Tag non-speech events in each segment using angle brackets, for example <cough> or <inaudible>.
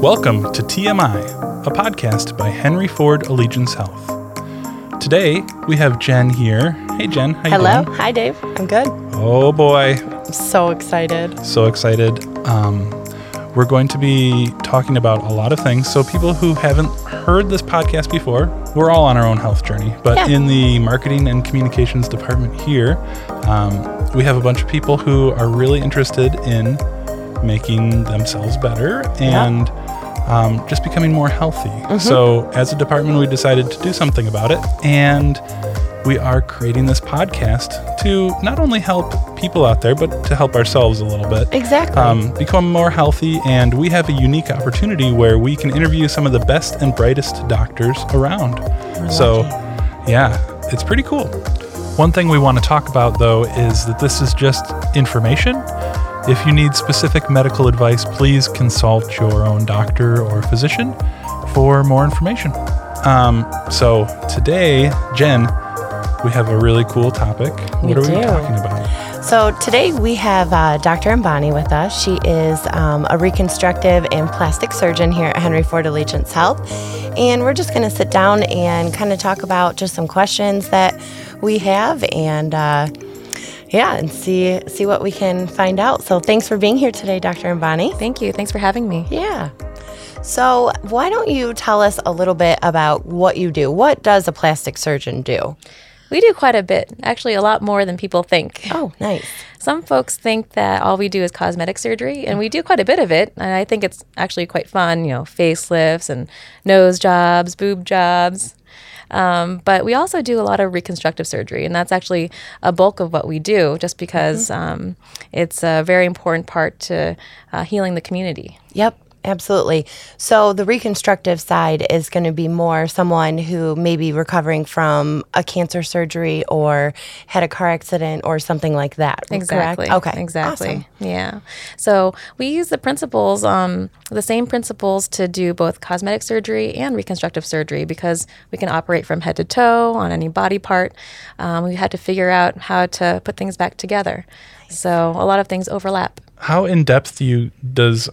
Welcome to TMI, a podcast by Henry Ford Allegiance Health. Today we have Jen here. Hey Jen, how you Hello. doing? Hi, Dave. I'm good. Oh boy, I'm so excited. so excited. Um, we're going to be talking about a lot of things. So people who haven't heard this podcast before, we're all on our own health journey. But Yeah. in the marketing and communications department here, um, we have a bunch of people who are really interested in making themselves better and um, just becoming more healthy. So, as a department, we decided to do something about it, and we are creating this podcast to not only help people out there, but to help ourselves a little bit. Exactly. Um, become more healthy, and we have a unique opportunity where we can interview some of the best and brightest doctors around. so, yeah, it's pretty cool. One thing we want to talk about, though, is that this is just information. If you need specific medical advice, please consult your own doctor or physician for more information. Um, so, today, Jen, we have a really cool topic. We what are we talking about? so today we have uh, Dr. Ambani with us. She is um, a reconstructive and plastic surgeon here at Henry Ford Allegiance Health. And we're just going to sit down and kind of talk about just some questions that we have and uh, yeah, and see see what we can find out. So thanks for being here today, Dr. Ambani. Thank you. Thanks for having me. Yeah. So, why don't you tell us a little bit about what you do? What does a plastic surgeon do? We do quite a bit, actually, a lot more than people think. Oh, nice. Some folks think that all we do is cosmetic surgery, and we do quite a bit of it. And I think it's actually quite fun, you know, facelifts and nose jobs, boob jobs. Um, but we also do a lot of reconstructive surgery, and that's actually a bulk of what we do, just because um, it's a very important part to uh, healing the community. Yep, absolutely. So, the reconstructive side is going to be more someone who may be recovering from a cancer surgery or had a car accident or something like that. Exactly. Correct? Okay. Exactly. Awesome. Yeah. So we use the principles, um, the same principles to do both cosmetic surgery and reconstructive surgery because we can operate from head to toe on any body part. Um, we had to figure out how to put things back together. So a lot of things overlap. How in depth do you does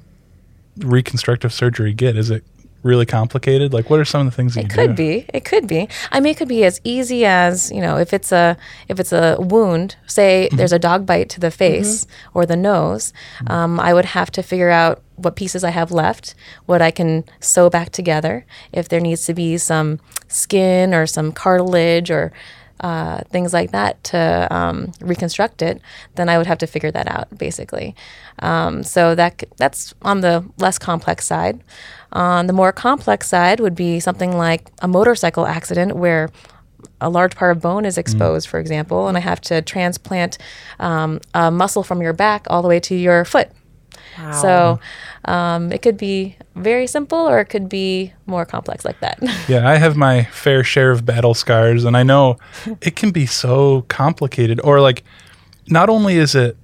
reconstructive surgery get? Is it really complicated? Like, what are some of the things that It you could do? be. It could be. I mean, it could be as easy as you know, if it's a if it's a wound. Say there's a dog bite to the face or the nose. Um, I would have to figure out what pieces I have left, what I can sew back together. If there needs to be some skin or some cartilage or uh, things like that to um, reconstruct it, then I would have to figure that out basically. Um, so that that's on the less complex side. On the more complex side would be something like a motorcycle accident where a large part of bone is exposed, for example, and I have to transplant um, a muscle from your back all the way to your foot. So um, it could be very simple or it could be more complex like that. <laughs> Yeah, I have my fair share of battle scars, and I know it can be so complicated. Or like, not only is it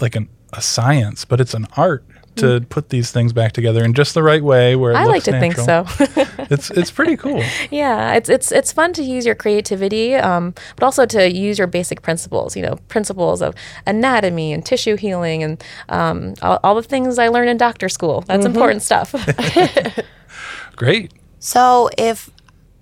like an, a science, but it's an art to put these things back together in just the right way. Where it I like looks to think so. <laughs> it's it's pretty cool. <laughs> yeah, it's it's it's fun to use your creativity, um, but also to use your basic principles. You know, principles of anatomy and tissue healing and um, all, all the things I learned in doctor school. That's important stuff. <laughs> Great. So, if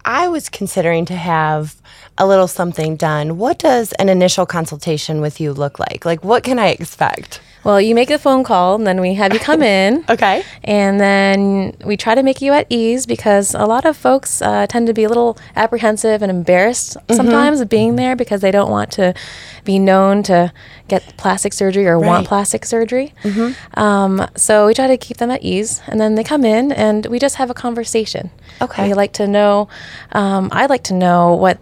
I was considering to have a little something done, what does an initial consultation with you look like? Like, what can I expect? Well, you make a phone call, and then we have you come <laughs> in. Okay. And then we try to make you at ease because a lot of folks uh, tend to be a little apprehensive and embarrassed sometimes of being there because they don't want to be known to get plastic surgery or Right. want plastic surgery. Um, so we try to keep them at ease. And then they come in and we just have a conversation. Okay. We like to know, um, I'd like to know what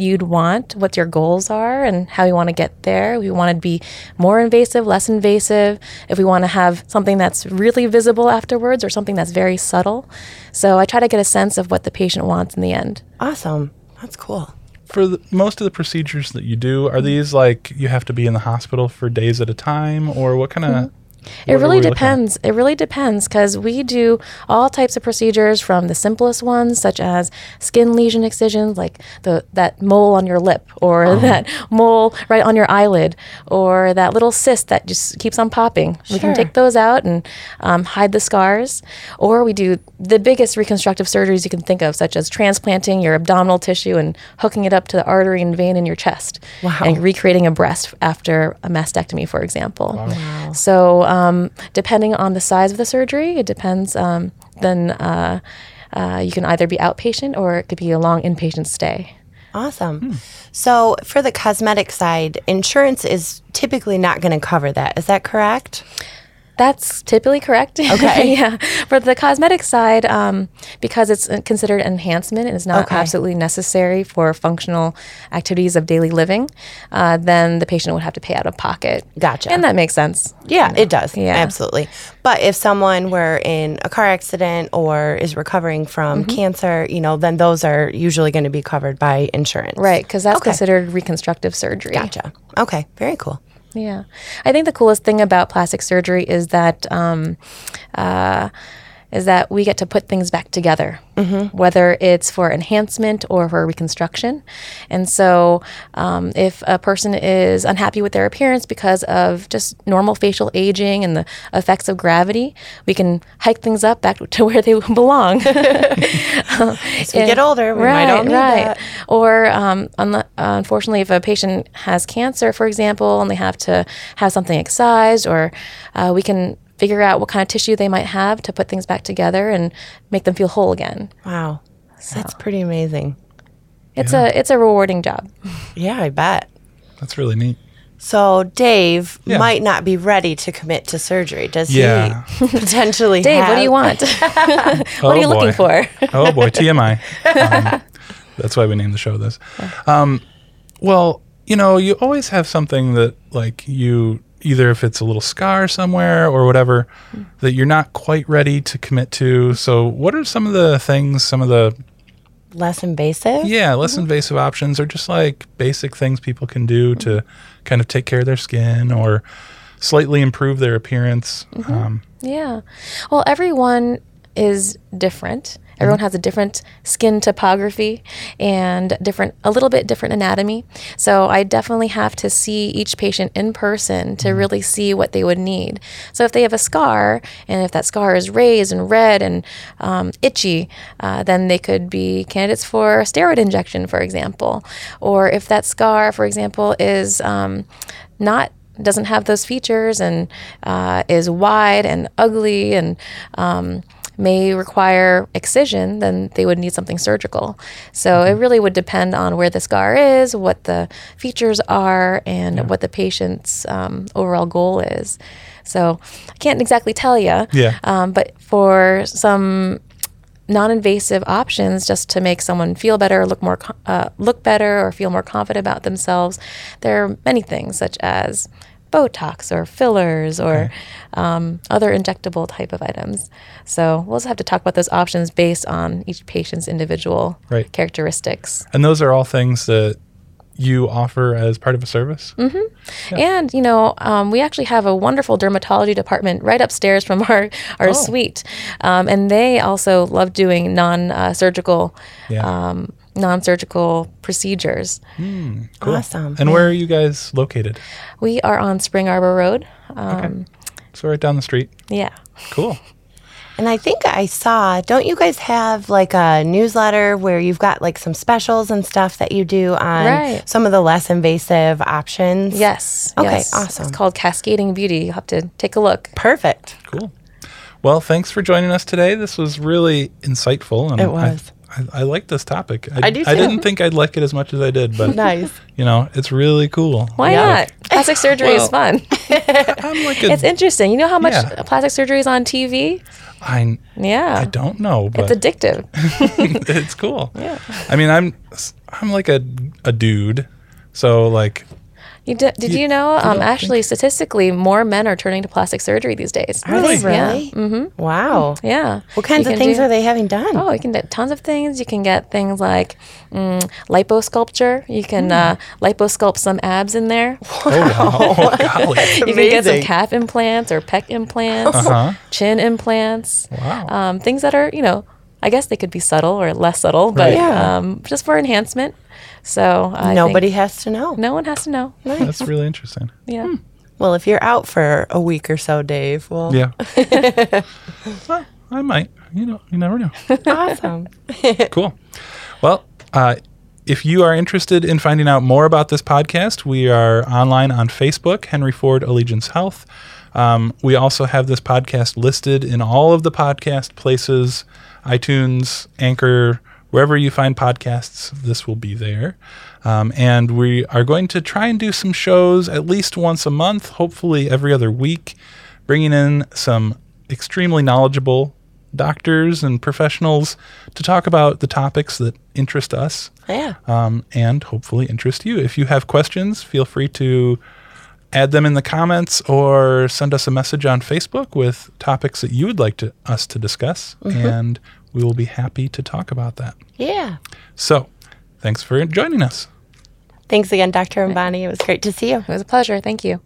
you'd want, what your goals are, and how you want to get there. We want to be more invasive, less invasive. If we want to have something that's really visible afterwards or something that's very subtle. So I try to get a sense of what the patient wants in the end. Awesome. That's cool. For the, most of the procedures that you do, are these like you have to be in the hospital for days at a time, or what kind of mm-hmm. It really we looking at? depends. It really depends because we do all types of procedures from the simplest ones, such as skin lesion excisions, like the that mole on your lip, or Uh-huh. that mole right on your eyelid, or that little cyst that just keeps on popping. We can take those out and um, hide the scars. Or we do the biggest reconstructive surgeries you can think of, such as transplanting your abdominal tissue and hooking it up to the artery and vein in your chest, Wow. and recreating a breast after a mastectomy, for example. So, um, depending on the size of the surgery, it depends. Um, then uh, uh, you can either be outpatient or it could be a long inpatient stay. Awesome. So, for the cosmetic side, insurance is typically not going to cover that. Is that correct? That's typically correct. <laughs> Okay. yeah. For the cosmetic side, um, because it's considered enhancement and is not Okay. absolutely necessary for functional activities of daily living, uh, then the patient would have to pay out of pocket. Gotcha. And that makes sense. Yeah, it does. Yeah. Absolutely. But if someone were in a car accident or is recovering from Mm-hmm. cancer, you know, then those are usually going to be covered by insurance. Right. Because that's Okay. considered reconstructive surgery. Gotcha. Okay. Very cool. Yeah. I think the coolest thing about plastic surgery is that um, uh, is that we get to put things back together, whether it's for enhancement or for reconstruction. And so, um, if a person is unhappy with their appearance because of just normal facial aging and the effects of gravity, we can hike things up back <laughs> to where they belong. <laughs> <laughs> As we get older, we might all need that. Or um, unfortunately, if a patient has cancer, for example, and they have to have something excised, or uh, we can figure out what kind of tissue they might have to put things back together and make them feel whole again. Wow. That's pretty amazing. It's a it's a rewarding job. Yeah, I bet. That's really neat. So Dave Yeah. might not be ready to commit to surgery. Does Yeah. he <laughs> potentially Dave, what do you want? <laughs> what Oh, are you boy. looking for? <laughs> oh boy, TMI. Um, that's why we named the show this. Um, well, you know, you always have something that like you either if it's a little scar somewhere or whatever that you're not quite ready to commit to. So, what are some of the things, some of the less invasive? yeah, less invasive options or just like basic things people can do to kind of take care of their skin or slightly improve their appearance? Um, Yeah. Well, everyone is different. Everyone has a different skin topography and different, a little bit different anatomy. So I definitely have to see each patient in person to really see what they would need. So if they have a scar, and if that scar is raised and red and um, itchy, uh, then they could be candidates for a steroid injection, for example. Or if that scar, for example, is um, not doesn't have those features and uh, is wide and ugly and um, may require excision, then they would need something surgical. So it really would depend on where the scar is, what the features are, and what the patient's um, overall goal is. So I can't exactly tell you. Yeah. Um, but for some non-invasive options just to make someone feel better, look more, uh, look better, or feel more confident about themselves. There are many things such as Botox or fillers or um, other injectable type of items. So we'll just have to talk about those options based on each patient's individual Right. characteristics. and those are all things that you offer as part of a service. And you know, um, we actually have a wonderful dermatology department right upstairs from our our Oh. suite, um, and they also love doing non-surgical, Yeah. um, non-surgical procedures. Cool. Awesome. And where are you guys located? We are on Spring Arbor Road. Um, So right down the street. Yeah. Cool. <laughs> And I think I saw, don't you guys have like a newsletter where you've got like some specials and stuff that you do on Right. some of the less invasive options? Yes. Okay, yes. awesome. It's called Cascading Beauty. You'll have to take a look. Perfect. Cool. Well, thanks for joining us today. This was really insightful. And It was. I, I, I like this topic. I, I do I didn't think I'd like it as much as I did, but Nice. you know, it's really cool. Why Yeah. not? Plastic surgery is fun. <laughs> I'm like a, it's interesting. You know how much Yeah. plastic surgery is on TV? I, Yeah. I don't know, but It's addictive. <laughs> it's cool. Yeah. I mean, I'm I'm like a a dude, so like You did, did You- you, know? Um, don't actually, statistically, more men are turning to plastic surgery these days. Are they Really? really? Mm-hmm. Wow. Yeah. What kinds of things do- are they having done? Oh, you can get tons of things. You can get things like mm, liposculpture. You can uh, liposculpt some abs in there. Oh, wow. Oh, golly. <laughs> You can get some calf implants or pec implants, Uh-huh. chin implants. Wow. Um, things that are, you know, I guess they could be subtle or less subtle, but Right. Yeah. um, just for enhancement. So I Nobody think has to know. no one has to know. That's really interesting. Yeah. Well, if you're out for a week or so, Dave, well, Yeah. <laughs> well, I might. You know, you never know. awesome. <laughs> Cool. Well, uh, if you are interested in finding out more about this podcast, we are online on Facebook, Henry Ford Allegiance Health. Um, we also have this podcast listed in all of the podcast places iTunes, Anchor, wherever you find podcasts, this will be there. Um, and we are going to try and do some shows at least once a month, hopefully every other week, bringing in some extremely knowledgeable doctors and professionals to talk about the topics that interest us Yeah. um, and hopefully interest you. If you have questions, feel free to add them in the comments or send us a message on Facebook with topics that you would like to, us to discuss, mm-hmm. and we will be happy to talk about that. Yeah. So, thanks for joining us. Thanks again, Dr. Ambani. It was great to see you. It was a pleasure. Thank you.